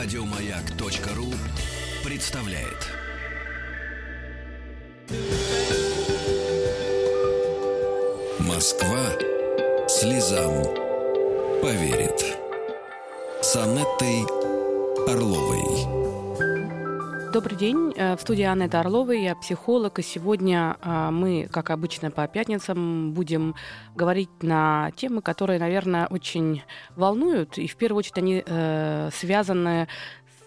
Радиомаяк.ру представляет. Москва слезам поверит. С Анеттой Орловой. Добрый день. Э, в студии Анна Орлова, я психолог, и сегодня э, мы, как обычно по пятницам, будем говорить на темы, которые, наверное, очень волнуют, и в первую очередь они э, связаны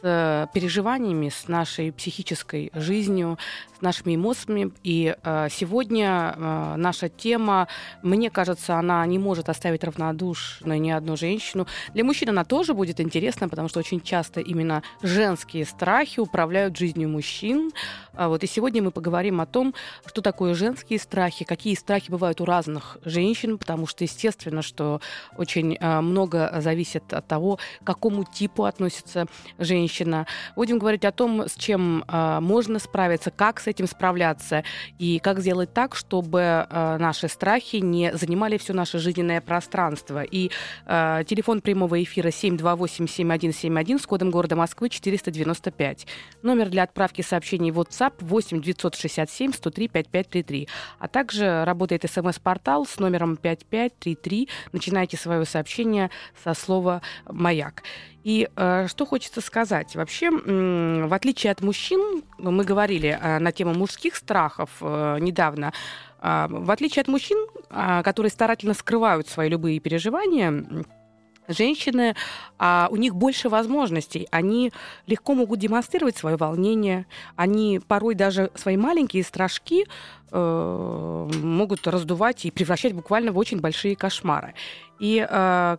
с переживаниями, с нашей психической жизнью, с нашими эмоциями. И э, сегодня э, наша тема, мне кажется, она не может оставить равнодушной ни одну женщину. Для мужчин она тоже будет интересна, потому что очень часто именно женские страхи управляют жизнью мужчин. А вот и сегодня мы поговорим о том, что такое женские страхи, какие страхи бывают у разных женщин, потому что естественно, что очень э, много зависит от того, к какому типу относится женщина. Будем говорить о том, с чем э, можно справиться, как с этим справляться и как сделать так, чтобы наши страхи не занимали все наше жизненное пространство. И телефон прямого эфира 728-7171 с кодом города Москвы 495. Номер для отправки сообщений в WhatsApp 8 967 103 5533. А также работает смс-портал с номером 5533. Начинайте свое сообщение со слова «Маяк». И э, что хочется сказать? Вообще, в отличие от мужчин, мы говорили э, на тему мужских страхов э, недавно, э, в отличие от мужчин, э, которые старательно скрывают свои любые переживания, женщины, а, у них больше возможностей. Они легко могут демонстрировать свое волнение. Они порой даже свои маленькие страшки э, могут раздувать и превращать буквально в очень большие кошмары. И э,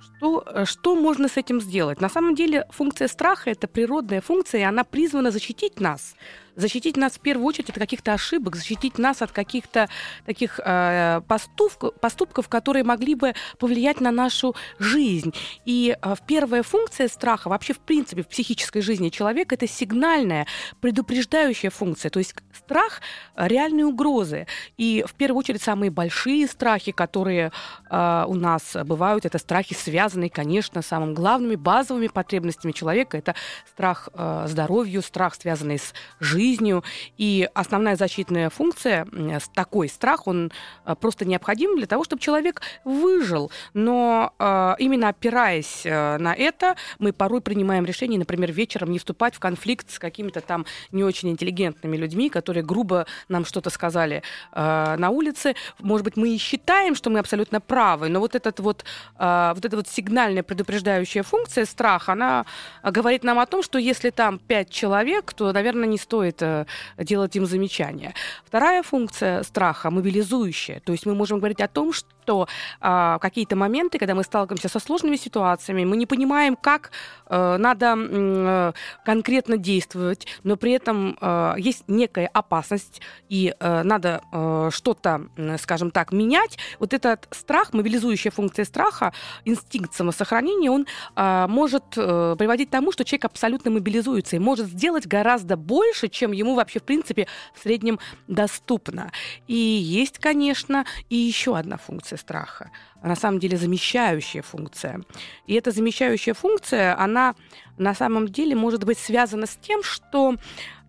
что, что можно с этим сделать? На самом деле функция страха – это природная функция, и она призвана защитить нас защитить нас в первую очередь от каких-то ошибок, защитить нас от каких-то таких э, поступков, поступков, которые могли бы повлиять на нашу жизнь. И э, первая функция страха вообще в принципе в психической жизни человека это сигнальная, предупреждающая функция. То есть страх э, реальные угрозы. И в первую очередь самые большие страхи, которые э, у нас бывают, это страхи, связанные, конечно, с самыми главными базовыми потребностями человека. Это страх э, здоровью, страх, связанный с жизнью жизнью. И основная защитная функция, такой страх, он э, просто необходим для того, чтобы человек выжил. Но э, именно опираясь э, на это, мы порой принимаем решение, например, вечером не вступать в конфликт с какими-то там не очень интеллигентными людьми, которые грубо нам что-то сказали на улице. Может быть, мы и считаем, что мы абсолютно правы, но вот, этот вот, вот эта вот сигнальная предупреждающая функция страха, она говорит нам о том, что если там пять человек, то, наверное, не стоит стоит э, делать им замечания. Вторая функция страха мобилизующая. То есть мы можем говорить о том, что что э, какие-то моменты, когда мы сталкиваемся со сложными ситуациями, мы не понимаем, как э, надо э, конкретно действовать, но при этом э, есть некая опасность, и э, надо э, что-то, скажем так, менять. Вот этот страх, мобилизующая функция страха, инстинкт самосохранения, он э, может э, приводить к тому, что человек абсолютно мобилизуется и может сделать гораздо больше, чем ему вообще, в принципе, в среднем доступно. И есть, конечно, и еще одна функция функция страха, а на самом деле замещающая функция. И эта замещающая функция, она на самом деле может быть связана с тем, что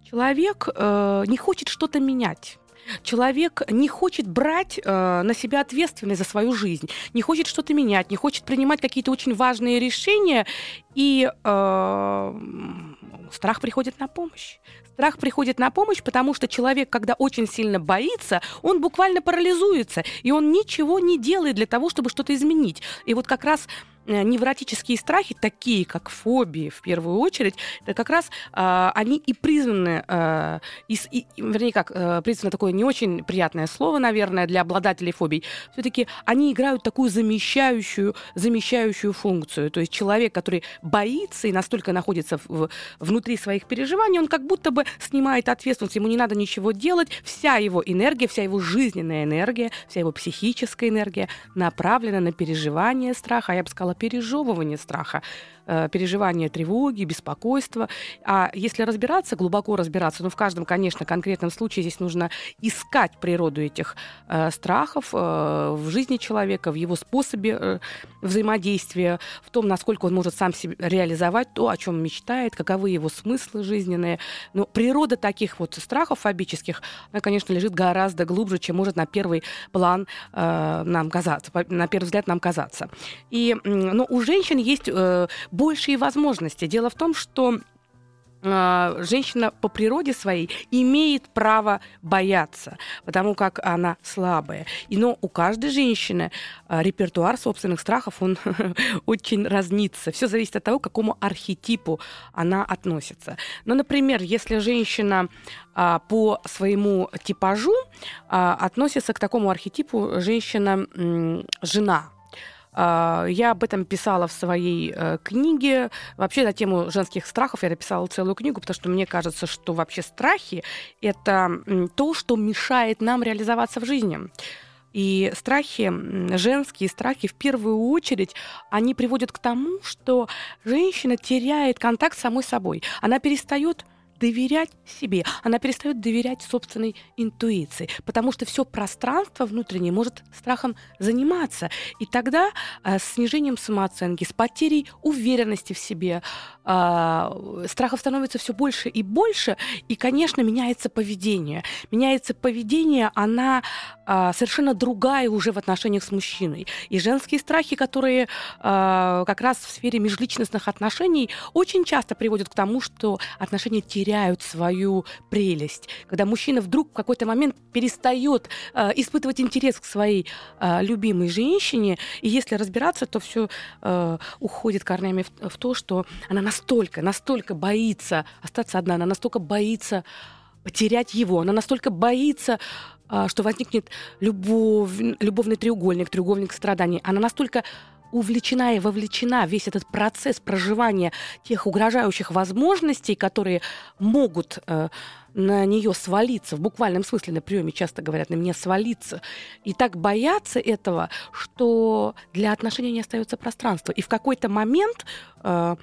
человек э, не хочет что-то менять. Человек не хочет брать э, на себя ответственность за свою жизнь, не хочет что-то менять, не хочет принимать какие-то очень важные решения, и э, страх приходит на помощь. Страх приходит на помощь, потому что человек, когда очень сильно боится, он буквально парализуется, и он ничего не делает для того, чтобы что-то изменить. И вот как раз невротические страхи, такие как фобии в первую очередь, это как раз э, они и призваны, э, и, и, вернее как, э, призвано такое не очень приятное слово, наверное, для обладателей фобий, все-таки они играют такую замещающую, замещающую функцию. То есть человек, который боится и настолько находится в, внутри своих переживаний, он как будто бы снимает ответственность, ему не надо ничего делать, вся его энергия, вся его жизненная энергия, вся его психическая энергия направлена на переживание страха, а я бы сказала, пережевывание страха, э, переживание тревоги, беспокойства. А если разбираться, глубоко разбираться, ну, в каждом, конечно, конкретном случае здесь нужно искать природу этих э, страхов э, в жизни человека, в его способе взаимодействия, в том, насколько он может сам себе реализовать то, о чем мечтает, каковы его смыслы жизненные. Но природа таких вот страхов фобических, она, конечно, лежит гораздо глубже, чем может на первый план нам казаться, на первый взгляд нам казаться. И, но у женщин есть большие возможности. Дело в том, что а, женщина по природе своей имеет право бояться, потому как она слабая. И, но у каждой женщины а, репертуар собственных страхов, он очень разнится. Все зависит от того, к какому архетипу она относится. Ну, например, если женщина а, по своему типажу относится к такому архетипу женщина-жена, а, я об этом писала в своей э, книге. Вообще на тему женских страхов я написала целую книгу, потому что мне кажется, что вообще страхи — это то, что мешает нам реализоваться в жизни. И страхи, женские страхи, в первую очередь, они приводят к тому, что женщина теряет контакт с самой собой. Она перестает доверять себе, она перестает доверять собственной интуиции, потому что все пространство внутреннее может страхом заниматься. И тогда э, с снижением самооценки, с потерей уверенности в себе, э, страхов становится все больше и больше, и, конечно, меняется поведение. Меняется поведение, она совершенно другая уже в отношениях с мужчиной. И женские страхи, которые э, как раз в сфере межличностных отношений очень часто приводят к тому, что отношения теряют свою прелесть, когда мужчина вдруг в какой-то момент перестает э, испытывать интерес к своей любимой женщине, и если разбираться, то все уходит корнями в то, что она настолько, настолько боится остаться одна, она настолько боится потерять его, она настолько боится э, что возникнет любовь, любовный треугольник, треугольник страданий. Она настолько увлечена и вовлечена весь этот процесс проживания тех угрожающих возможностей, которые могут э, на нее свалиться, в буквальном смысле на приеме часто говорят, на меня свалиться, и так боятся этого, что для отношений не остается пространства. И в какой-то момент э,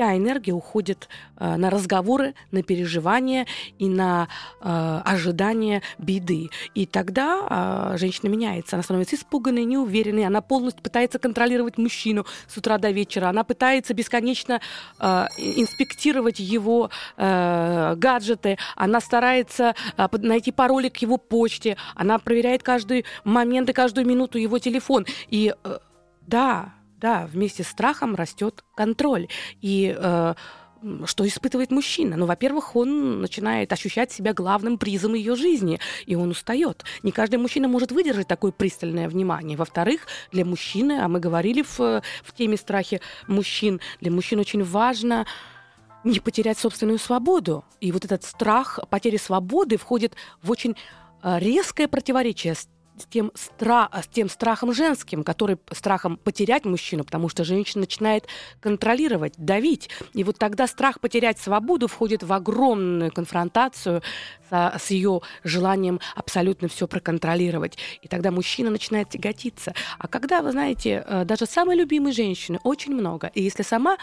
вся энергия уходит э, на разговоры, на переживания и на э, ожидание беды. И тогда э, женщина меняется. Она становится испуганной, неуверенной. Она полностью пытается контролировать мужчину с утра до вечера. Она пытается бесконечно э, инспектировать его э, гаджеты. Она старается э, найти пароли к его почте. Она проверяет каждый момент и каждую минуту его телефон. И э, да, да, вместе с страхом растет контроль. И э, что испытывает мужчина? Ну, во-первых, он начинает ощущать себя главным призом ее жизни, и он устает. Не каждый мужчина может выдержать такое пристальное внимание. Во-вторых, для мужчины, а мы говорили в, в теме страхи мужчин, для мужчин очень важно не потерять собственную свободу. И вот этот страх потери свободы входит в очень э, резкое противоречие с с тем, стра с тем страхом женским, который страхом потерять мужчину, потому что женщина начинает контролировать, давить. И вот тогда страх потерять свободу входит в огромную конфронтацию со, с ее желанием абсолютно все проконтролировать. И тогда мужчина начинает тяготиться. А когда, вы знаете, э, даже самой любимой женщины очень много, и если сама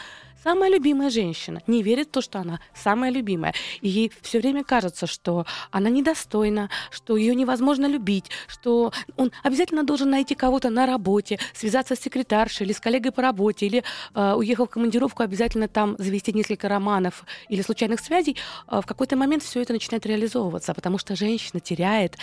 самая любимая женщина не верит в то, что она самая любимая, и ей все время кажется, что она недостойна, что ее невозможно любить, что он обязательно должен найти кого-то на работе, связаться с секретаршей или с коллегой по работе, или э, уехав в командировку, обязательно там завести несколько романов или случайных связей, э, в какой-то момент все это начинает реализовываться, потому что женщина теряет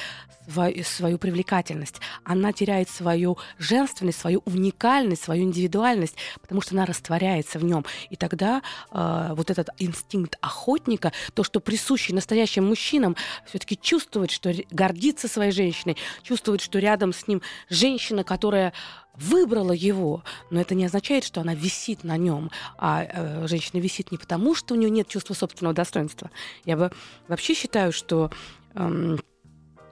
свою, свою привлекательность, она теряет свою женственность, свою уникальность, свою индивидуальность, потому что она растворяется в нем. И тогда э, вот этот инстинкт охотника, то, что присущий настоящим мужчинам, все-таки чувствовать, что гордится своей женщиной, чувствовать, что рядом с ним женщина, которая выбрала его, но это не означает, что она висит на нем, а э, женщина висит не потому, что у нее нет чувства собственного достоинства. Я бы вообще считаю, что э,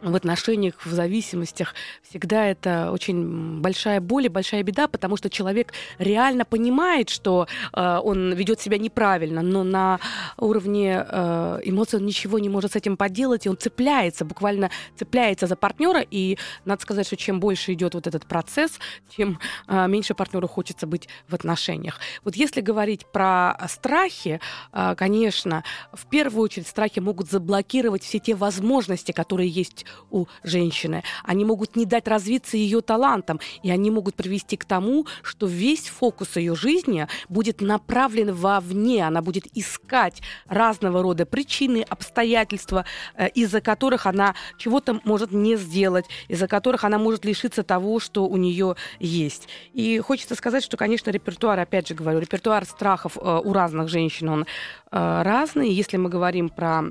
в отношениях, в зависимостях всегда это очень большая боль и большая беда, потому что человек реально понимает, что э, он ведет себя неправильно, но на уровне э, эмоций он ничего не может с этим поделать, и он цепляется, буквально цепляется за партнера. И надо сказать, что чем больше идет вот этот процесс, тем э, меньше партнеру хочется быть в отношениях. Вот если говорить про страхи, э, конечно, в первую очередь страхи могут заблокировать все те возможности, которые есть у женщины. Они могут не дать развиться ее талантам, и они могут привести к тому, что весь фокус ее жизни будет направлен вовне. Она будет искать разного рода причины, обстоятельства, э, из-за которых она чего-то может не сделать, из-за которых она может лишиться того, что у нее есть. И хочется сказать, что, конечно, репертуар, опять же говорю, репертуар страхов э, у разных женщин, он э, разный. Если мы говорим про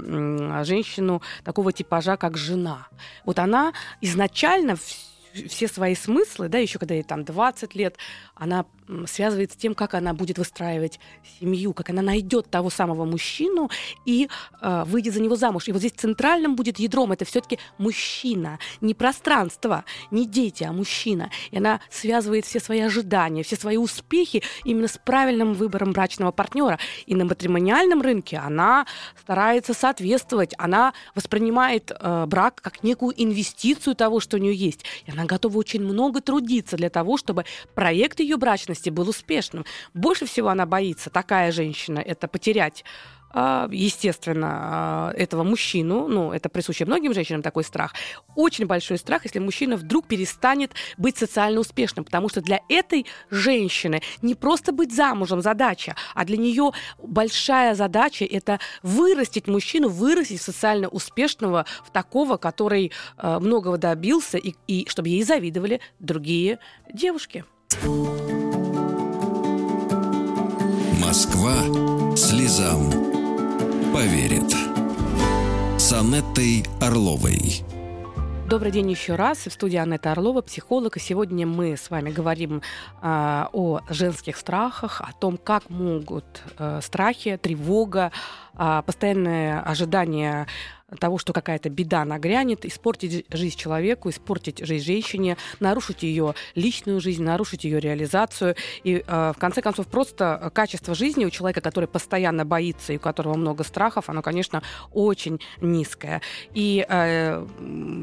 женщину такого типажа, как жена, вот она изначально все свои смыслы, да, еще когда ей там 20 лет, она связывает с тем, как она будет выстраивать семью, как она найдет того самого мужчину и э, выйдет за него замуж. И вот здесь центральным будет ядром это все-таки мужчина, не пространство, не дети, а мужчина. И она связывает все свои ожидания, все свои успехи именно с правильным выбором брачного партнера. И на матримониальном рынке она старается соответствовать, она воспринимает э, брак как некую инвестицию того, что у нее есть. И она готова очень много трудиться для того, чтобы проект ее брачности деятельности был успешным. Больше всего она боится, такая женщина, это потерять а, естественно, а, этого мужчину, ну, это присуще многим женщинам такой страх, очень большой страх, если мужчина вдруг перестанет быть социально успешным, потому что для этой женщины не просто быть замужем задача, а для нее большая задача это вырастить мужчину, вырастить социально успешного в такого, который э, многого добился, и, и чтобы ей завидовали другие девушки. Москва слезам поверит. С Анеттой Орловой. Добрый день еще раз. В студии Анетта Орлова, психолог. И сегодня мы с вами говорим э, о женских страхах, о том, как могут э, страхи, тревога, э, постоянное ожидание того, что какая-то беда нагрянет, испортить жизнь человеку, испортить жизнь женщине, нарушить ее личную жизнь, нарушить ее реализацию. И э, в конце концов просто качество жизни у человека, который постоянно боится и у которого много страхов, оно, конечно, очень низкое. И э,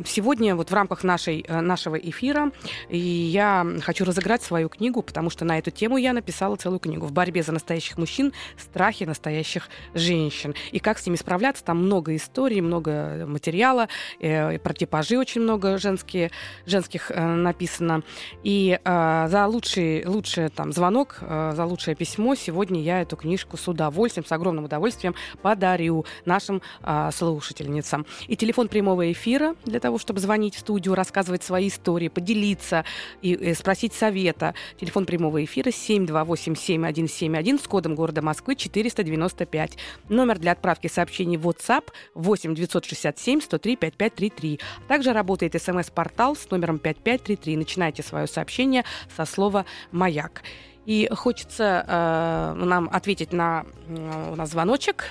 сегодня вот в рамках нашей, э, нашего эфира я хочу разыграть свою книгу, потому что на эту тему я написала целую книгу «В борьбе за настоящих мужчин. Страхи настоящих женщин». И как с ними справляться, там много историй, много много материала, э, про типажи очень много женские, женских э, написано. И э, за лучший, лучший там, звонок, э, за лучшее письмо сегодня я эту книжку с удовольствием, с огромным удовольствием подарю нашим э, слушательницам. И телефон прямого эфира для того, чтобы звонить в студию, рассказывать свои истории, поделиться и, и спросить совета. Телефон прямого эфира 7287171 с кодом города Москвы 495. Номер для отправки сообщений в WhatsApp 8 967 103 5533. Также работает смс-портал с номером 5533. Начинайте свое сообщение со слова «Маяк». И хочется э, нам ответить на, э, на звоночек.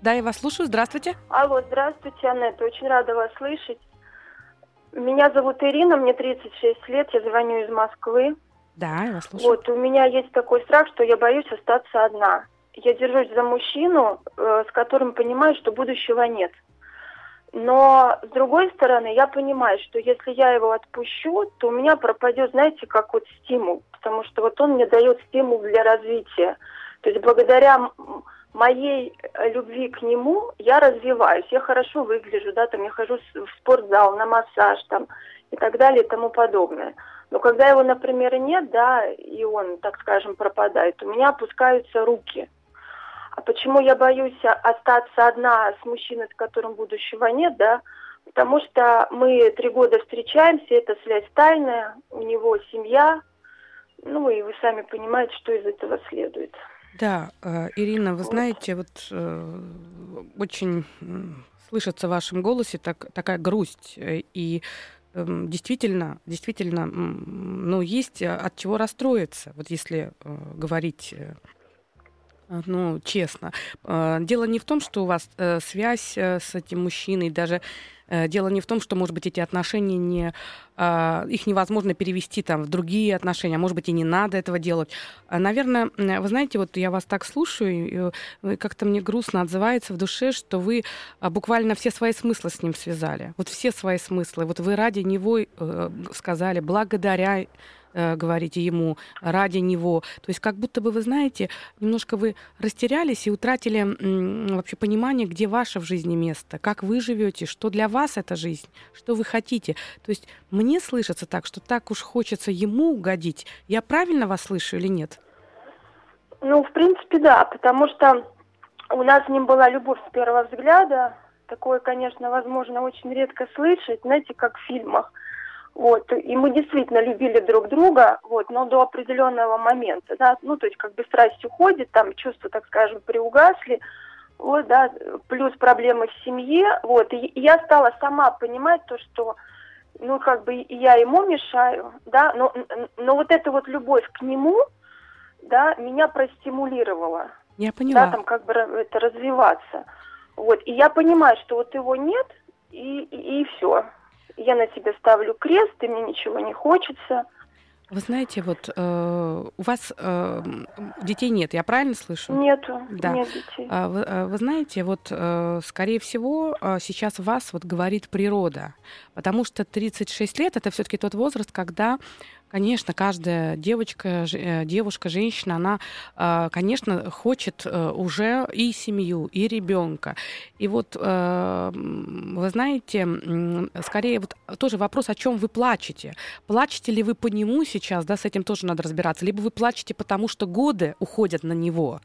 Да, я вас слушаю. Здравствуйте. Алло, здравствуйте, Анетта. Очень рада вас слышать. Меня зовут Ирина, мне 36 лет, я звоню из Москвы. Да, я вас слушаю. Вот, у меня есть такой страх, что я боюсь остаться одна я держусь за мужчину, э, с которым понимаю, что будущего нет. Но, с другой стороны, я понимаю, что если я его отпущу, то у меня пропадет, знаете, как вот стимул, потому что вот он мне дает стимул для развития. То есть благодаря моей любви к нему я развиваюсь, я хорошо выгляжу, да, там я хожу в спортзал, на массаж там и так далее и тому подобное. Но когда его, например, нет, да, и он, так скажем, пропадает, у меня опускаются руки – почему я боюсь остаться одна с мужчиной, с которым будущего нет, да? Потому что мы три года встречаемся, это связь тайная, у него семья, ну и вы сами понимаете, что из этого следует. Да, э, Ирина, вы знаете, вот э, очень слышится в вашем голосе так, такая грусть э, и эм, действительно, действительно, ну, есть от чего расстроиться, вот если говорить а, ну, честно. А, дело не в том, что у вас э, связь э, с этим мужчиной, даже Э, дело не в том, что, может быть, эти отношения не а, их невозможно перевести там в другие отношения, а может быть и не надо этого делать. А, наверное, вы знаете, вот я вас так слушаю, и как-то мне грустно отзывается в душе, что вы буквально все свои смыслы с ним связали. Вот все свои смыслы. Вот вы ради него э, сказали, благодаря э, говорите ему ради него. То есть как будто бы, вы знаете, немножко вы растерялись и утратили вообще понимание, где ваше в жизни место, как вы живете, что для вас эта жизнь, что вы хотите. То есть мне слышится так, что так уж хочется ему угодить. Я правильно вас слышу или нет? Ну, в принципе, да, потому что у нас с ним была любовь с первого взгляда. Такое, конечно, возможно, очень редко слышать, знаете, как в фильмах – вот, и мы действительно любили друг друга, вот, но до определенного момента, да, ну, то есть как бы страсть уходит, там чувства, так скажем, приугасли, вот, да, плюс проблемы в семье, вот, и я стала сама понимать то, что, ну, как бы я ему мешаю, да, но, но вот эта вот любовь к нему, да, меня простимулировала. Я поняла. Да, там как бы это развиваться. Вот, и я понимаю, что вот его нет, и, и, и все я на тебе ставлю крест, и мне ничего не хочется. Вы знаете, вот э, у вас э, детей нет, я правильно слышу? Нету, да. нет детей. А, вы, а, вы знаете, вот э, скорее всего э, сейчас вас вот говорит природа, потому что 36 лет это все-таки тот возраст, когда Конечно, каждая девочка, э, девушка, женщина, она, а, конечно, хочет э, уже и семью, и ребенка. И вот, э, вы знаете, скорее вот тоже вопрос, о чем вы плачете. Плачете ли вы по нему сейчас, да, с этим тоже надо разбираться, либо вы плачете, потому что годы уходят на него.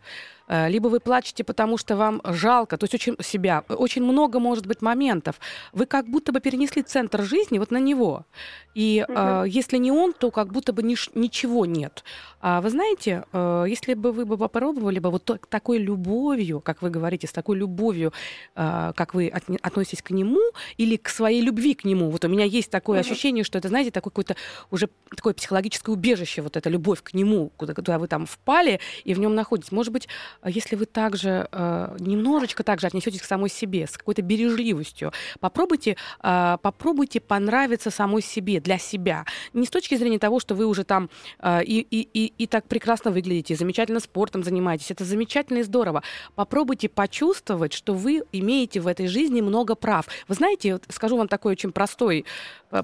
Э, либо вы плачете, потому что вам жалко, то есть очень себя, очень много может быть моментов. Вы как будто бы перенесли центр жизни вот на него. И угу. э, если не он, то как будто бы ниш- ничего нет. А вы знаете, э, если бы вы бы попробовали бы вот такой любовью, как вы говорите, с такой любовью, э, как вы от, относитесь к нему или к своей любви к нему, вот у меня есть такое угу. ощущение, что это, знаете, такое какое-то уже такое психологическое убежище, вот эта любовь к нему, куда, куда вы там впали и в нем находитесь. Может быть, если вы также э, немножечко также отнесетесь к самой себе, с какой-то бережливостью, попробуйте, э, попробуйте понравиться самой себе, для себя. Не с точки зрения того, что вы уже там э, и, и, и, и так прекрасно выглядите, замечательно спортом занимаетесь. Это замечательно и здорово. Попробуйте почувствовать, что вы имеете в этой жизни много прав. Вы знаете, вот скажу вам такой очень простой,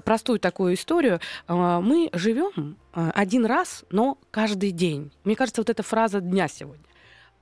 простую такую историю. Мы живем один раз, но каждый день. Мне кажется, вот эта фраза дня сегодня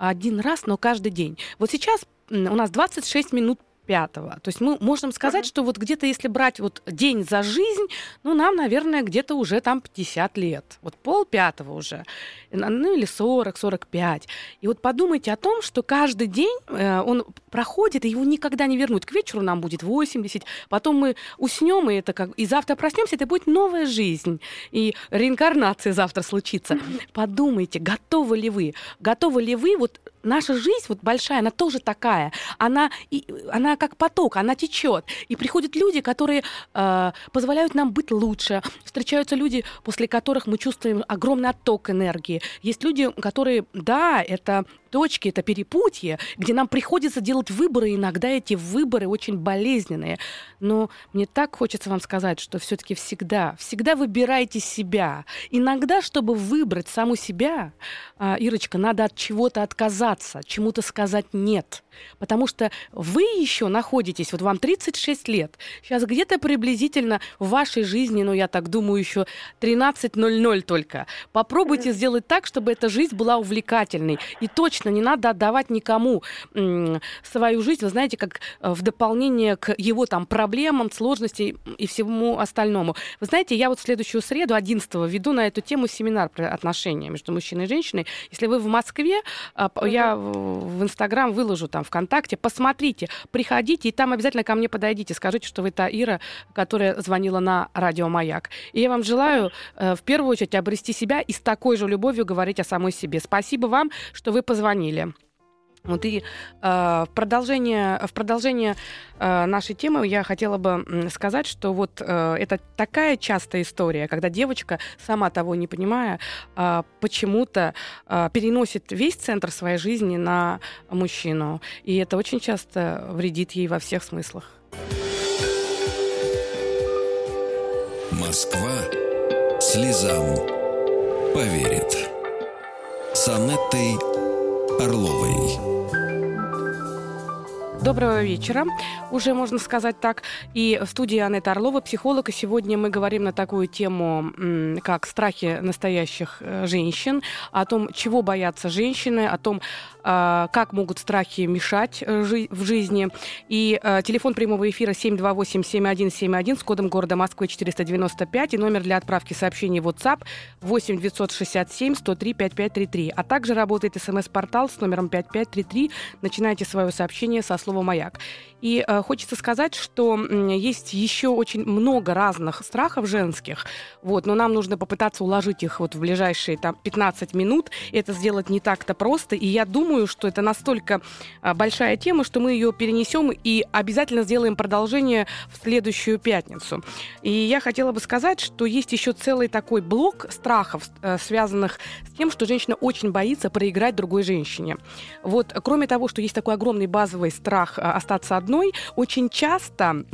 один раз, но каждый день. Вот сейчас у нас 26 минут пятого. То есть мы можем сказать, uh-huh. что вот где-то, если брать вот день за жизнь, ну, нам, наверное, где-то уже там 50 лет. Вот пол пятого уже. Ну, или 40, 45. И вот подумайте о том, что каждый день э, он проходит, и его никогда не вернуть. К вечеру нам будет 80, потом мы уснем, и это как... И завтра проснемся, это будет новая жизнь. И реинкарнация завтра случится. Uh-huh. Подумайте, готовы ли вы? Готовы ли вы вот наша жизнь вот большая, она тоже такая. Она, и, она как поток, она течет. И приходят люди, которые э, позволяют нам быть лучше. Встречаются люди, после которых мы чувствуем огромный отток энергии. Есть люди, которые, да, это точки, это перепутье, где нам приходится делать выборы, и иногда эти выборы очень болезненные. Но мне так хочется вам сказать, что все-таки всегда, всегда выбирайте себя. Иногда, чтобы выбрать саму себя, а, Ирочка, надо от чего-то отказаться, чему-то сказать нет. Потому что вы еще находитесь, вот вам 36 лет, сейчас где-то приблизительно в вашей жизни, ну я так думаю, еще 13.00 только. Попробуйте сделать так, чтобы эта жизнь была увлекательной. И точно не надо отдавать никому свою жизнь, вы знаете, как э, в дополнение к его там проблемам, сложностям и всему остальному. Вы знаете, я вот в следующую среду, 11 веду на эту тему семинар про отношения между мужчиной и женщиной. Если вы в Москве, а, я в Инстаграм выложу там ВКонтакте, посмотрите, приходите, и там обязательно ко мне подойдите, скажите, что вы та Ира, которая звонила на радио «Маяк». И я вам желаю э, в первую очередь обрести себя и с такой же любовью говорить о самой себе. Спасибо вам, что вы позвонили. Вот и э, в продолжение, в продолжение э, нашей темы я хотела бы сказать, что вот э, это такая частая история, когда девочка, сама того не понимая, э, почему-то э, переносит весь центр своей жизни на мужчину. И это очень часто вредит ей во всех смыслах. Москва слезам поверит. С Анеттой Орловой. Доброго вечера, уже можно сказать так. И в студии Анетта Орлова, психолог. И сегодня мы говорим на такую тему, как страхи настоящих э, женщин, о том, чего боятся женщины, о том, а, как могут страхи мешать э, в жизни. И э, телефон прямого эфира 728-7171 с кодом города Москвы 495 и номер для отправки сообщений в WhatsApp 8 967 103 5533. А также работает смс-портал с номером 5533. Начинайте свое сообщение со слова слово «маяк». И э, хочется сказать, что есть еще очень много разных страхов женских, вот, но нам нужно попытаться уложить их вот в ближайшие там, 15 минут. Это сделать не так-то просто, и я думаю, что это настолько э, большая тема, что мы ее перенесем и обязательно сделаем продолжение в следующую пятницу. И я хотела бы сказать, что есть еще целый такой блок страхов, э, связанных с тем, что женщина очень боится проиграть другой женщине. Вот, кроме того, что есть такой огромный базовый страх э, остаться одной, очень часто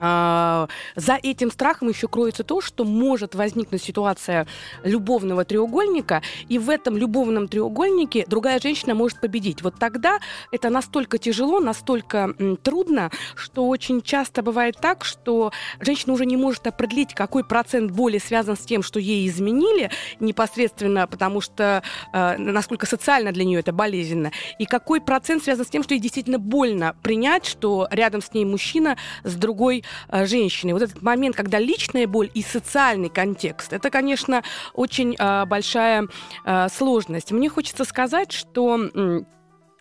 за этим страхом еще кроется то, что может возникнуть ситуация любовного треугольника, и в этом любовном треугольнике другая женщина может победить. Вот тогда это настолько тяжело, настолько трудно, что очень часто бывает так, что женщина уже не может определить, какой процент боли связан с тем, что ей изменили непосредственно, потому что э, насколько социально для нее это болезненно, и какой процент связан с тем, что ей действительно больно принять, что рядом с ней мужчина с другой женщины. Вот этот момент, когда личная боль и социальный контекст, это, конечно, очень э, большая э, сложность. Мне хочется сказать, что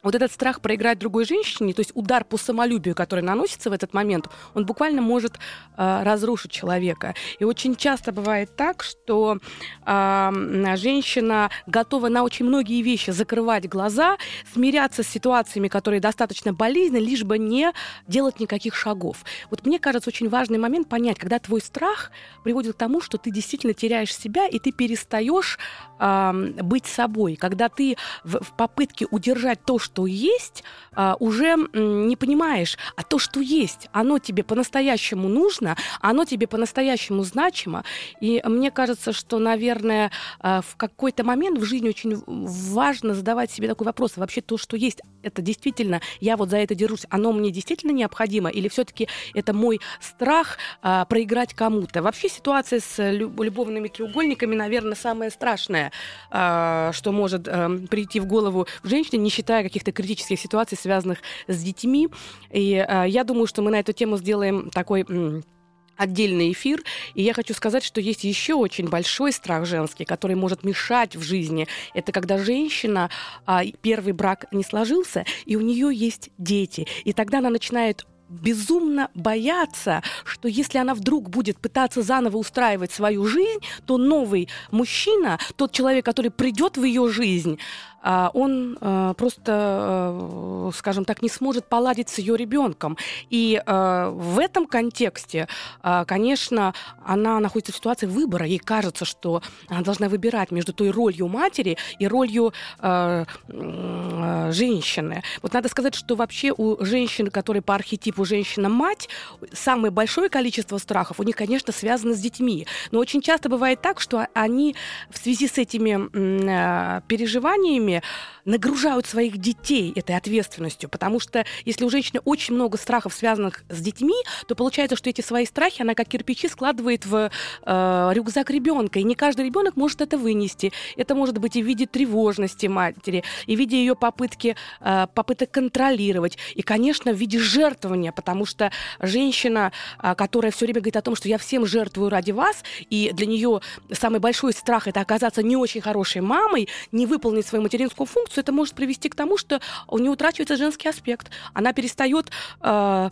вот этот страх проиграть другой женщине, то есть удар по самолюбию, который наносится в этот момент, он буквально может э, разрушить человека. И очень часто бывает так, что э, женщина готова на очень многие вещи закрывать глаза, смиряться с ситуациями, которые достаточно болезненны, лишь бы не делать никаких шагов. Вот мне кажется, очень важный момент понять, когда твой страх приводит к тому, что ты действительно теряешь себя, и ты перестаешь э, быть собой. Когда ты в, в попытке удержать то, что что есть, а, уже не понимаешь, а то, что есть, оно тебе по-настоящему нужно, оно тебе по-настоящему значимо. И мне кажется, что, наверное, а, в какой-то момент в жизни очень важно задавать себе такой вопрос. Вообще то, что есть, это действительно, я вот за это держусь, оно мне действительно необходимо? Или все-таки это мой страх а, проиграть кому-то? Вообще ситуация с любовными треугольниками, наверное, самое страшное, что может эм, прийти в голову женщине, не считая каких-то каких-то критических ситуаций, связанных с детьми. И э, я думаю, что мы на эту тему сделаем такой отдельный эфир. И я хочу сказать, что есть еще очень большой страх женский, который может мешать в жизни. Это когда женщина, а, первый брак не сложился, и у нее есть дети. И тогда она начинает безумно бояться, что если она вдруг будет пытаться заново устраивать свою жизнь, то новый мужчина, тот человек, который придет в ее жизнь, он а, просто, а, скажем так, не сможет поладить с ее ребенком. И в этом контексте, конечно, она находится в ситуации выбора. Ей кажется, что она должна выбирать между той ролью матери и ролью женщины. Вот надо сказать, что вообще у женщин, которые по архетипу женщина-мать, самое большое количество страхов у них, конечно, связано с детьми. Но очень часто бывает так, что они в связи с этими переживаниями нагружают своих детей этой ответственностью, потому что если у женщины очень много страхов, связанных с детьми, то получается, что эти свои страхи она как кирпичи складывает в э, рюкзак ребенка, и не каждый ребенок может это вынести. Это может быть и в виде тревожности матери, и в виде ее попытки э, попыток контролировать, и, конечно, в виде жертвования, потому что женщина, э, которая все время говорит о том, что я всем жертвую ради вас, и для нее самый большой страх это оказаться не очень хорошей мамой, не выполнить свою материнскую материнскую функцию, это может привести к тому, что у нее утрачивается женский аспект. Она перестает, э,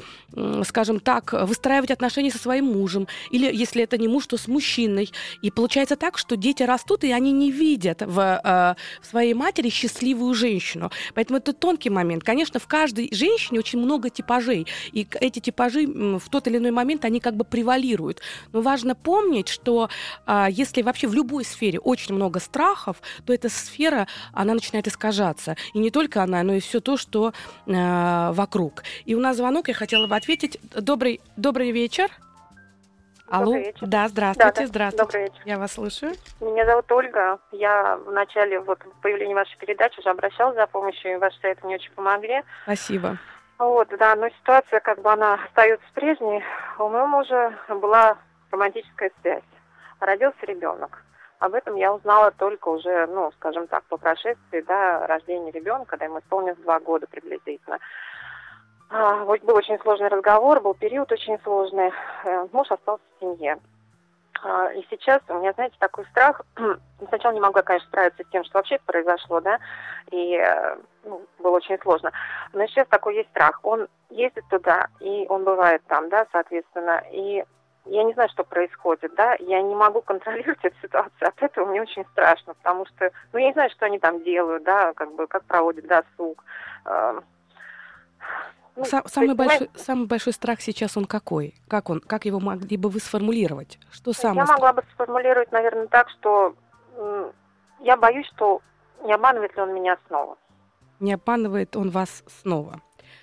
скажем так, выстраивать отношения со своим мужем. Или, если это не муж, то с мужчиной. И получается так, что дети растут, и они не видят в, э, в своей матери счастливую женщину. Поэтому это тонкий момент. Конечно, в каждой женщине очень много типажей. И эти типажи в тот или иной момент, они как бы превалируют. Но важно помнить, что э, если вообще в любой сфере очень много страхов, то эта сфера, она начинает искажаться. И не только она, но и все то, что э, вокруг. И у нас звонок, я хотела бы ответить. Добрый, добрый вечер. Алло. Добрый вечер. Да, здравствуйте, Да, да. здравствуйте. Добрый вечер. Я вас слушаю. Меня зовут Ольга. Я в начале вот появления вашей передачи уже обращалась за помощью, и ваши советы мне очень помогли. Спасибо. Вот, да, но ситуация, как бы она остается прежней. У моего мужа была романтическая связь. Родился ребенок. Об этом я узнала только уже, ну, скажем так, по прошествии, да, рождения ребенка, когда ему исполнилось два года приблизительно. А, вот был очень сложный разговор, был период очень сложный. Э, Муж остался в семье. А, И сейчас у меня, знаете, такой страх. Сначала не могла, конечно, справиться с тем, что вообще произошло, да, и э, ну, было очень сложно. Но сейчас такой есть страх. Он ездит туда, и он бывает там, да, соответственно, и я не знаю, что происходит, да, я не могу контролировать эту ситуацию, от этого мне очень страшно, потому что, ну, я не знаю, что они там делают, да, как бы, как проводят досуг. Эм, ну, Са- то самый, есть, большой, понимаете, самый большой страх сейчас он какой? Как он? Как его могли бы вы сформулировать? Что самое Я могла бы сформулировать, наверное, так, что я боюсь, что не обманывает ли он меня снова. Не обманывает он вас снова?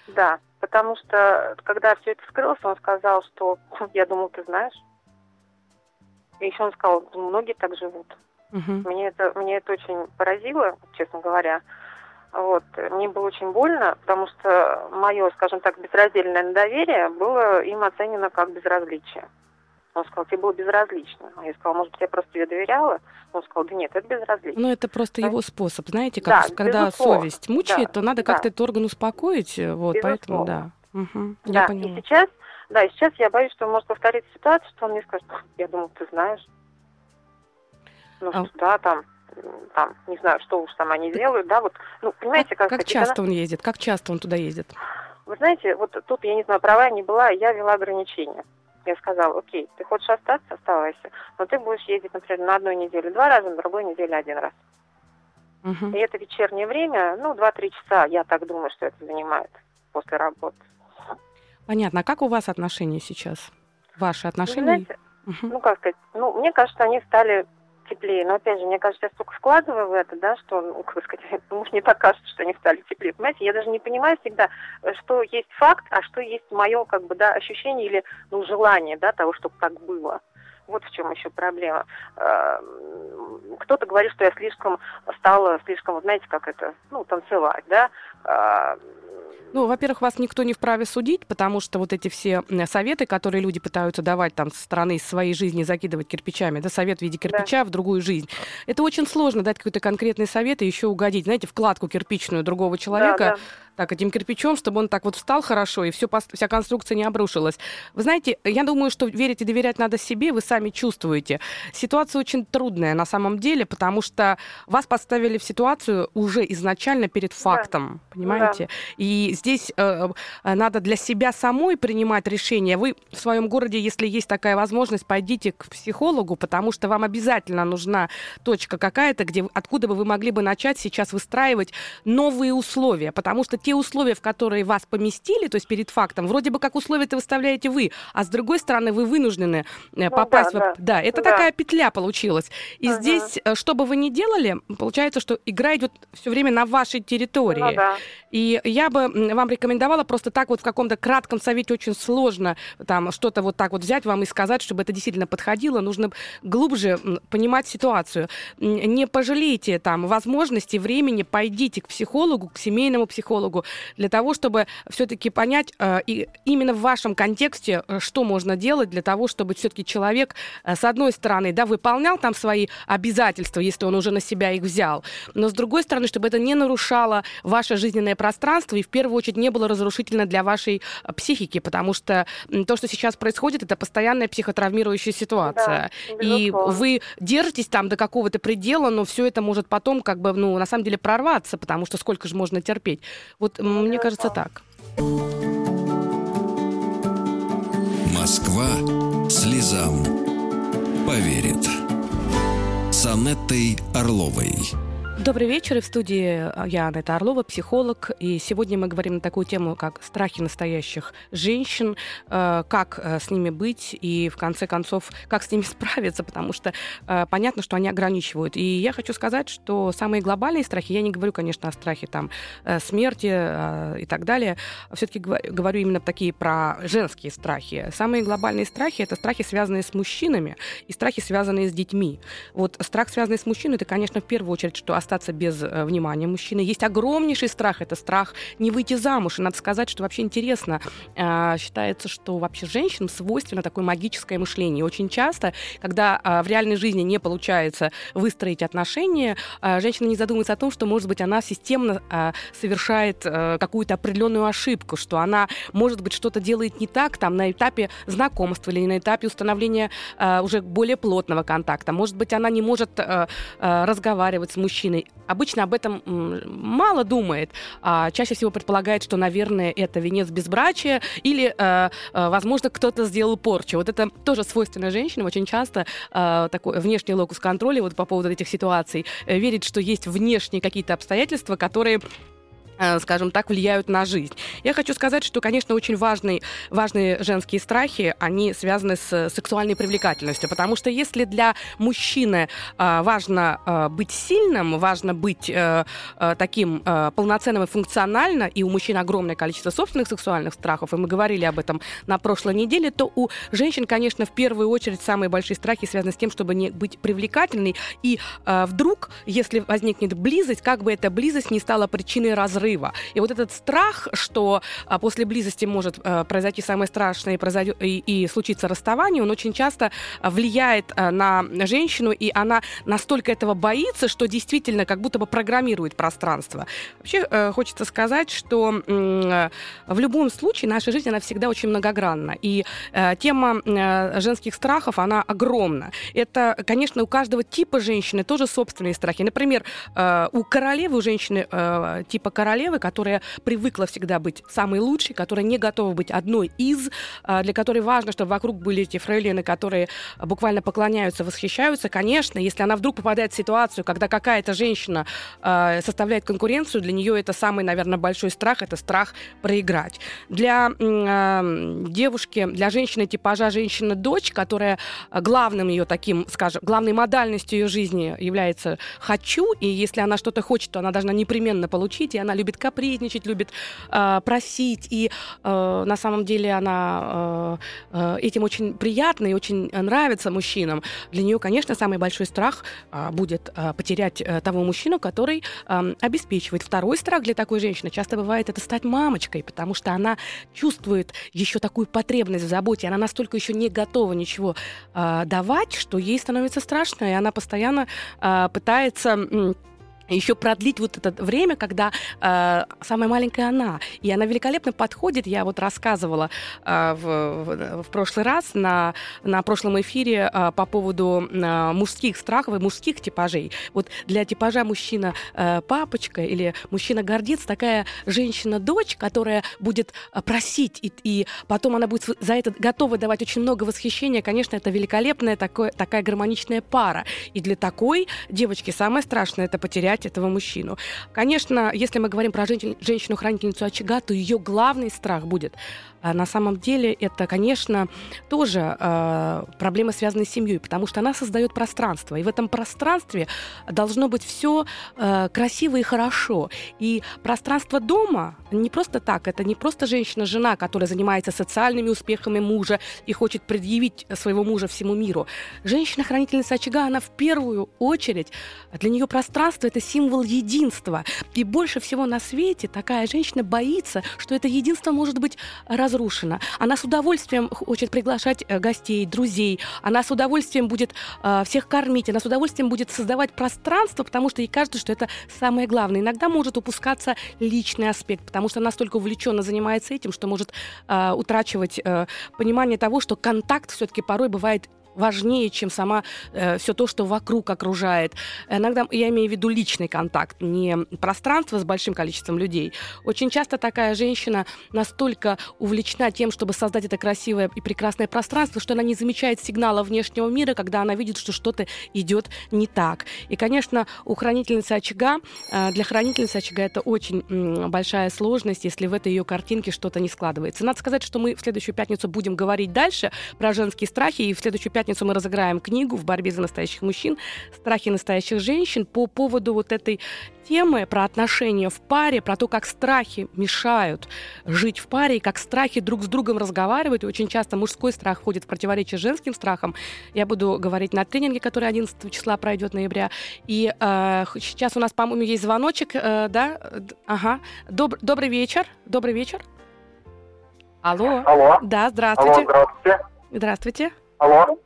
Да, потому что когда все это вскрылось, он сказал, что я думал, ты знаешь. И еще он сказал, «Ну, многие так живут. Мгм. Мне это, мне это очень поразило, честно говоря. Вот. Мне было очень больно, потому что мое, скажем так, безраздельное доверие было им оценено как безразличие. Он сказал, тебе было безразлично. А я сказала, может быть, я просто тебе доверяла? Он сказал, да нет, это безразлично. Ну, это просто Да. его способ. Знаете, Да, как когда безусловно. совесть мучает, Да, то надо да. как-то этот орган успокоить. э, Вот, поэтому да. Безусловно. Я Да, поняла. и сейчас, да, и сейчас я боюсь, что может повториться ситуация, что он мне скажет, я думал, ты знаешь. Ну, А- что, да, там, там, не знаю, что уж там они делают, да, вот, ну, понимаете, Как, как, сказать, часто он ездит? Как часто он туда ездит? Вы знаете, вот тут, я не знаю, права я не была, я вела ограничения. Я сказала, окей, ты хочешь остаться, оставайся, но ты будешь ездить, например, на одной неделе два раза, на другой неделе один раз. Мгм. И это вечернее время, ну, два-три часа, я так думаю, что это занимает после работы. Понятно. А как у вас отношения сейчас? Ваши отношения? знаете, Мгм. ну, как сказать, ну, мне кажется, они стали теплее. Но, опять же, мне кажется, я столько вкладываю в это, да, что, ну, как сказать, муж не так кажется, что они стали теплее. Понимаете, я даже не понимаю всегда, э, что есть факт, а что есть мое, как бы, да, ощущение или, ну, желание, да, того, чтобы так было. Вот в чем еще проблема. Э, м, Кто-то говорит, что я слишком стала, слишком, вот знаете, как это, ну, танцевать, да. Ну, во-первых, вас никто не вправе судить, потому что вот эти все советы, которые люди пытаются давать там со стороны своей жизни, закидывать кирпичами, да, совет в виде кирпича в другую жизнь, это очень сложно дать какой-то конкретный совет и еще угодить, знаете, вкладку кирпичную другого человека, да, да. Этим кирпичом, чтобы он так вот встал хорошо, и все, вся конструкция не обрушилась. Вы знаете, я думаю, что верить и доверять надо себе, вы сами чувствуете. Ситуация очень трудная на самом деле, потому что вас поставили в ситуацию уже изначально перед фактом, понимаете? И здесь э, э, надо для себя самой принимать решение. Вы в своем городе, если есть такая возможность, пойдите к психологу, потому что вам обязательно нужна точка какая-то, где, откуда бы вы могли бы начать сейчас выстраивать новые условия, потому что те условия, в которые вас поместили, то есть перед фактом, вроде бы как условия-то выставляете вы, а с другой стороны вы вынуждены э, Ну попасть да, в... да. Да, это Да. такая петля получилась. И Ага. здесь, э, что бы вы ни делали, получается, что игра идет все время на вашей территории. Ну да. И я бы вам рекомендовала просто так вот в каком-то кратком совете очень сложно там что-то вот так вот взять вам и сказать, чтобы это действительно подходило. Нужно глубже понимать ситуацию. Не пожалейте там возможности, времени, пойдите к психологу, к семейному психологу для того, чтобы все-таки понять э, и именно в вашем контексте, э, что можно делать для того, чтобы все-таки человек, э, с одной стороны, да, выполнял там свои обязательства, если он уже на себя их взял, но с другой стороны, чтобы это не нарушало ваше жизненное пространство и в первую очередь не было разрушительно для вашей психики, потому что то, что сейчас происходит, это постоянная психотравмирующая ситуация. и безусловно. вы держитесь там до какого-то предела, но все это может потом как бы, ну, на самом деле прорваться, потому что сколько же можно терпеть. Вот мне кажется так. Москва слезам поверит. С Анеттой Орловой. Добрый вечер. И в студии э, я, Анетта Орлова, психолог. И сегодня мы говорим на такую тему, как страхи настоящих женщин, э, как э, с ними быть и, в конце концов, как с ними справиться, потому что понятно, что они ограничивают. И я хочу сказать, что самые глобальные страхи, я не говорю, конечно, о страхе там, смерти и так далее, все-таки говорю именно такие про женские страхи. Самые глобальные страхи — это страхи, связанные с мужчинами, и страхи, связанные с детьми. Вот страх, связанный с мужчиной, это, конечно, в первую очередь, что остаться без э, внимания мужчины. Есть огромнейший страх, это страх не выйти замуж. И надо сказать, что вообще интересно, э, считается, что вообще женщинам свойственно такое магическое мышление. Очень часто, когда э, в реальной жизни не получается выстроить отношения, женщина не задумывается о том, что, может быть, она системно совершает какую-то определенную ошибку, что она, может быть, что-то делает не так там на этапе знакомства или на этапе установления уже более плотного контакта. Может быть, она не может разговаривать с мужчиной, обычно об этом мало думает. А чаще всего предполагает, что, наверное, это венец безбрачия или, э, э, возможно, кто-то сделал порчу. Вот это тоже свойственно женщинам. Очень часто э, такой внешний локус контроля вот по поводу этих ситуаций верит, что есть внешние какие-то обстоятельства, которые скажем так, влияют на жизнь. Я хочу сказать, что, конечно, очень важные, важные женские страхи, они связаны с сексуальной привлекательностью, потому что если для мужчины э, важно э, быть сильным, важно быть э, э, таким э, полноценным и функционально, и у мужчин огромное количество собственных сексуальных страхов, и мы говорили об этом на прошлой неделе, то у женщин, конечно, в первую очередь самые большие страхи связаны с тем, чтобы не быть привлекательной, и э, вдруг, если возникнет близость, как бы эта близость не стала причиной разрыва разрыва. И вот этот страх, что а, после близости может а, произойти самое страшное и, произойдет, и, и случиться расставание, он очень часто а, влияет а, на женщину, и она настолько этого боится, что действительно как будто бы программирует пространство. Вообще э, хочется сказать, что э, в любом случае наша жизнь, она всегда очень многогранна. И э, тема э, женских страхов, она огромна. Это, конечно, у каждого типа женщины тоже собственные страхи. Например, э, у королевы, у женщины э, типа королевы, королевы, которая привыкла всегда быть самой лучшей, которая не готова быть одной из, а, для которой важно, чтобы вокруг были эти фрейлины, которые буквально поклоняются, восхищаются. Конечно, если она вдруг попадает в ситуацию, когда какая-то женщина а, составляет конкуренцию, для нее это самый, наверное, большой страх, это страх проиграть. Для э, девушки, для женщины типажа женщина-дочь, которая главным ее таким, скажем, главной модальностью ее жизни является «хочу», и если она что-то хочет, то она должна непременно получить, и она любит капризничать, любит э, просить, и э, на самом деле она э, этим очень приятна и очень нравится мужчинам. Для нее, конечно, самый большой страх э, будет э, потерять э, того мужчину, который э, обеспечивает. Второй страх для такой женщины часто бывает это стать мамочкой, потому что она чувствует еще такую потребность в заботе, она настолько еще не готова ничего э, давать, что ей становится страшно, и она постоянно э, пытается еще продлить вот это время, когда э, самая маленькая она. И она великолепно подходит. Я вот рассказывала э, в, в, прошлый раз на, на прошлом эфире э, по поводу э, мужских страхов и мужских типажей. Вот для типажа мужчина э, папочка или мужчина гордец такая женщина-дочь, которая будет э, просить, и, и потом она будет за это готова давать очень много восхищения. Конечно, это великолепная такое, такая гармоничная пара. И для такой девочки самое страшное это потерять брать этого мужчину. Конечно, если мы говорим про женщину-хранительницу очага, то ее главный страх будет на самом деле это, конечно, тоже э, проблема, связанная с семьей, потому что она создает пространство. И в этом пространстве должно быть все э, красиво и хорошо. И пространство дома не просто так, это не просто женщина-жена, которая занимается социальными успехами мужа и хочет предъявить своего мужа всему миру. Женщина-хранительница очага, она в первую очередь, для нее пространство это символ единства. И больше всего на свете такая женщина боится, что это единство может быть раз разрушена. Она с удовольствием хочет приглашать э, гостей, друзей. Она с удовольствием будет э, всех кормить. Она с удовольствием будет создавать пространство, потому что ей кажется, что это самое главное. Иногда может упускаться личный аспект, потому что она настолько увлеченно занимается этим, что может э, утрачивать понимание того, что контакт все-таки порой бывает важнее, чем сама э, все то, что вокруг окружает. Иногда я имею в виду личный контакт, не пространство с большим количеством людей. Очень часто такая женщина настолько увлечена тем, чтобы создать это красивое и прекрасное пространство, что она не замечает сигнала внешнего мира, когда она видит, что что-то идет не так. И, конечно, у хранительницы очага, э, для хранительницы очага это очень большая сложность, если в этой ее картинке что-то не складывается. Надо сказать, что мы в следующую пятницу будем говорить дальше про женские страхи, и в следующую пятницу мы разыграем книгу «В борьбе за настоящих мужчин. Страхи настоящих женщин» по поводу вот этой темы про отношения в паре, про то, как страхи мешают жить в паре, и как страхи друг с другом разговаривают. И очень часто мужской страх входит в противоречие с женским страхом. Я буду говорить на тренинге, который 11 числа пройдет ноября. И э, сейчас у нас, по-моему, есть звоночек, э, да? Ага. Доб- добрый вечер. Добрый вечер. Алло. Алло. Да, здравствуйте. Алло, здравствуйте. Здравствуйте. Алло.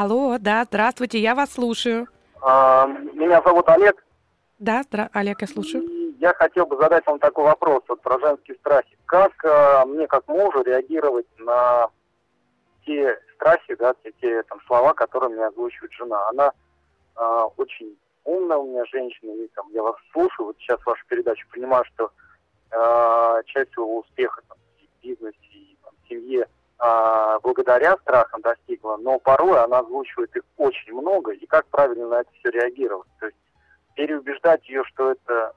Алло, да, здравствуйте, я вас слушаю. А, меня зовут Олег. Да, здра... Олег, я слушаю. И я хотел бы задать вам такой вопрос вот, про женские страхи. Как а, мне, как мужу, реагировать на те страхи, да, те, те там, слова, которые мне озвучивает жена? Она а, очень умная у меня женщина, и там, я вас слушаю, вот сейчас вашу передачу, понимаю, что а, часть своего успеха там, в бизнесе, и там, в семье – а, благодаря страхам достигла, но порой она озвучивает их очень много, и как правильно на это все реагировать. То есть переубеждать ее, что это,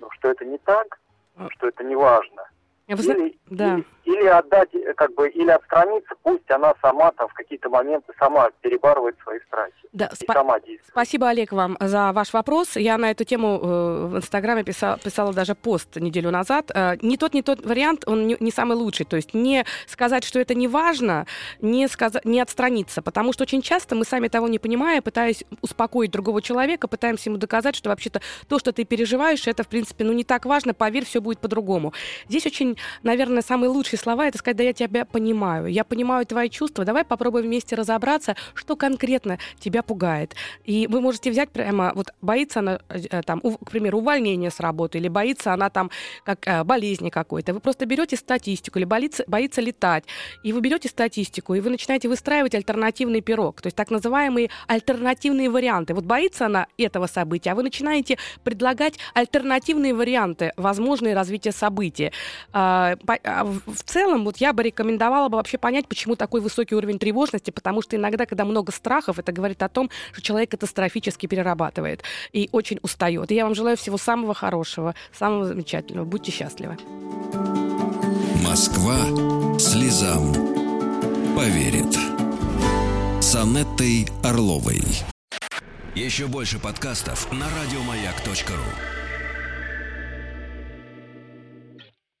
ну, что это не так, а. что это не важно. Или, да. или, или отдать, как бы, или отстраниться, пусть она сама там в какие-то моменты сама перебарывает свои страхи. Да, спа- сама спасибо, Олег, вам за ваш вопрос. Я на эту тему э, в Инстаграме писала, писала даже пост неделю назад. Э, не тот, не тот вариант, он не, не самый лучший. То есть не сказать, что это не важно, не, сказать, не отстраниться. Потому что очень часто мы сами того не понимая, пытаясь успокоить другого человека, пытаемся ему доказать, что вообще-то то, что ты переживаешь, это, в принципе, ну не так важно, поверь, все будет по-другому. Здесь очень наверное, самые лучшие слова это сказать, да я тебя понимаю, я понимаю твои чувства, давай попробуем вместе разобраться, что конкретно тебя пугает. И вы можете взять прямо, вот боится она, э, там, к примеру, увольнения с работы, или боится она там как э, болезни какой-то. Вы просто берете статистику, или боится, боится летать, и вы берете статистику, и вы начинаете выстраивать альтернативный пирог, то есть так называемые альтернативные варианты. Вот боится она этого события, а вы начинаете предлагать альтернативные варианты, возможные развития события. А, а, в целом, вот я бы рекомендовала бы вообще понять, почему такой высокий уровень тревожности, потому что иногда, когда много страхов, это говорит о том, что человек катастрофически перерабатывает и очень устает. И я вам желаю всего самого хорошего, самого замечательного. Будьте счастливы. Москва слезам поверит. С Анеттой Орловой. Еще больше подкастов на радиомаяк.ру